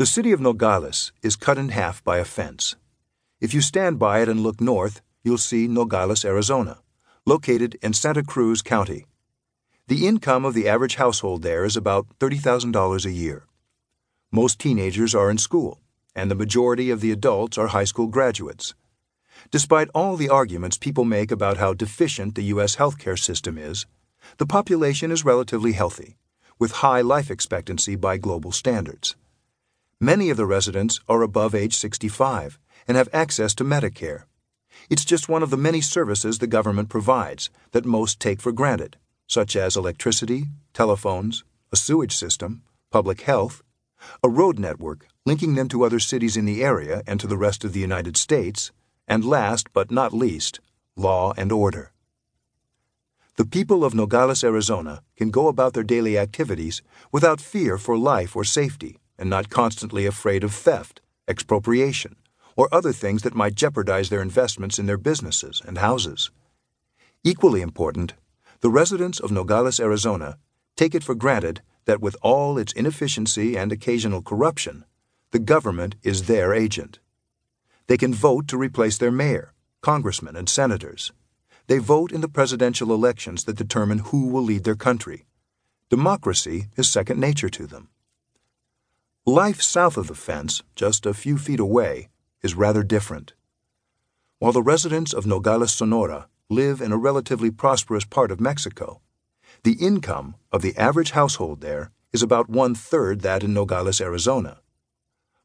The city of Nogales is cut in half by a fence. If you stand by it and look north, you'll see Nogales, Arizona, located in Santa Cruz County. The income of the average household there is about $30,000 a year. Most teenagers are in school, and the majority of the adults are high school graduates. Despite all the arguments people make about how deficient the U.S. healthcare system is, the population is relatively healthy, with high life expectancy by global standards. Many of the residents are above age 65 and have access to Medicare. It's just one of the many services the government provides that most take for granted, such as electricity, telephones, a sewage system, public health, a road network linking them to other cities in the area and to the rest of the United States, and last but not least, law and order. The people of Nogales, Arizona can go about their daily activities without fear for life or safety and not constantly afraid of theft, expropriation, or other things that might jeopardize their investments in their businesses and houses. Equally important, the residents of Nogales, Arizona take it for granted that with all its inefficiency and occasional corruption, the government is their agent. They can vote to replace their mayor, congressmen, and senators. They vote in the presidential elections that determine who will lead their country. Democracy is second nature to them. Life south of the fence, just a few feet away, is rather different. While the residents of Nogales, Sonora, live in a relatively prosperous part of Mexico, the income of the average household there is about one third that in Nogales, Arizona.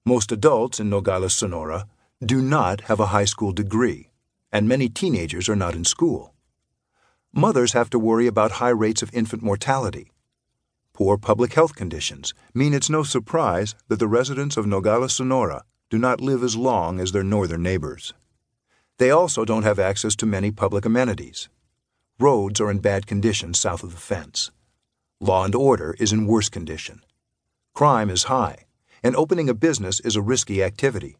Most adults in Nogales, Sonora, do not have a high school degree, and many teenagers are not in school. Mothers have to worry about high rates of infant mortality. Poor public health conditions mean it's no surprise that the residents of Nogales, Sonora do not live as long as their northern neighbors. They also don't have access to many public amenities. Roads are in bad condition south of the fence. Law and order is in worse condition. Crime is high, and opening a business is a risky activity.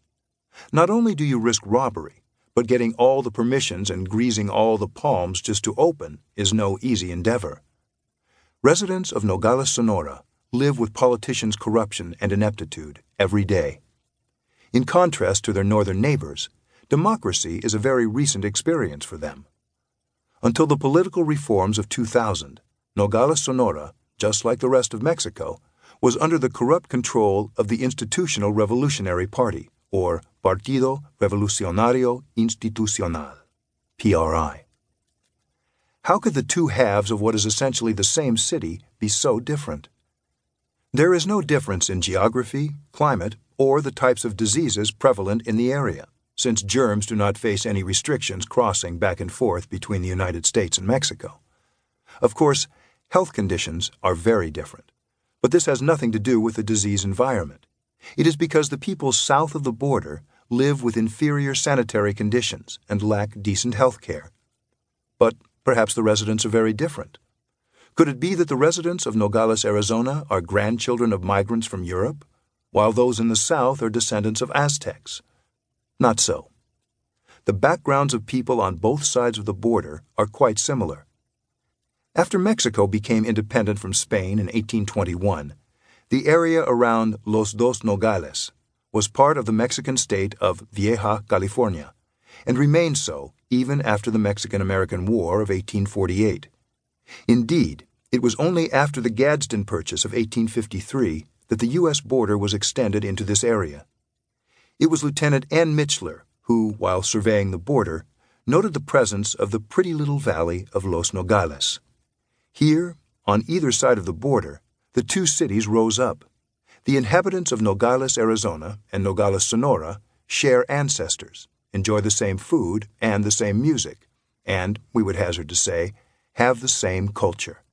Not only do you risk robbery, but getting all the permissions and greasing all the palms just to open is no easy endeavor. Residents of Nogales, Sonora live with politicians' corruption and ineptitude every day. In contrast to their northern neighbors, democracy is a very recent experience for them. Until the political reforms of 2000, Nogales, Sonora, just like the rest of Mexico, was under the corrupt control of the Institutional Revolutionary Party, or Partido Revolucionario Institucional, PRI. How could the two halves of what is essentially the same city be so different? There is no difference in geography, climate, or the types of diseases prevalent in the area since germs do not face any restrictions crossing back and forth between the United States and Mexico. Of course, health conditions are very different, but this has nothing to do with the disease environment. It is because the people south of the border live with inferior sanitary conditions and lack decent health care. But perhaps the residents are very different. Could it be that the residents of Nogales, Arizona are grandchildren of migrants from Europe, while those in the south are descendants of Aztecs? Not so. The backgrounds of people on both sides of the border are quite similar. After Mexico became independent from Spain in 1821, the area around Los Dos Nogales was part of the Mexican state of Vieja California and remained so even after the Mexican American War of 1848. Indeed, it was only after the Gadsden Purchase of 1853 that the U.S. border was extended into this area. It was Lieutenant N. Michler who, while surveying the border, noted the presence of the pretty little valley of Los Nogales. Here, on either side of the border, the two cities rose up. The inhabitants of Nogales, Arizona, and Nogales, Sonora share ancestors, enjoy the same food and the same music, and, we would hazard to say, have the same culture.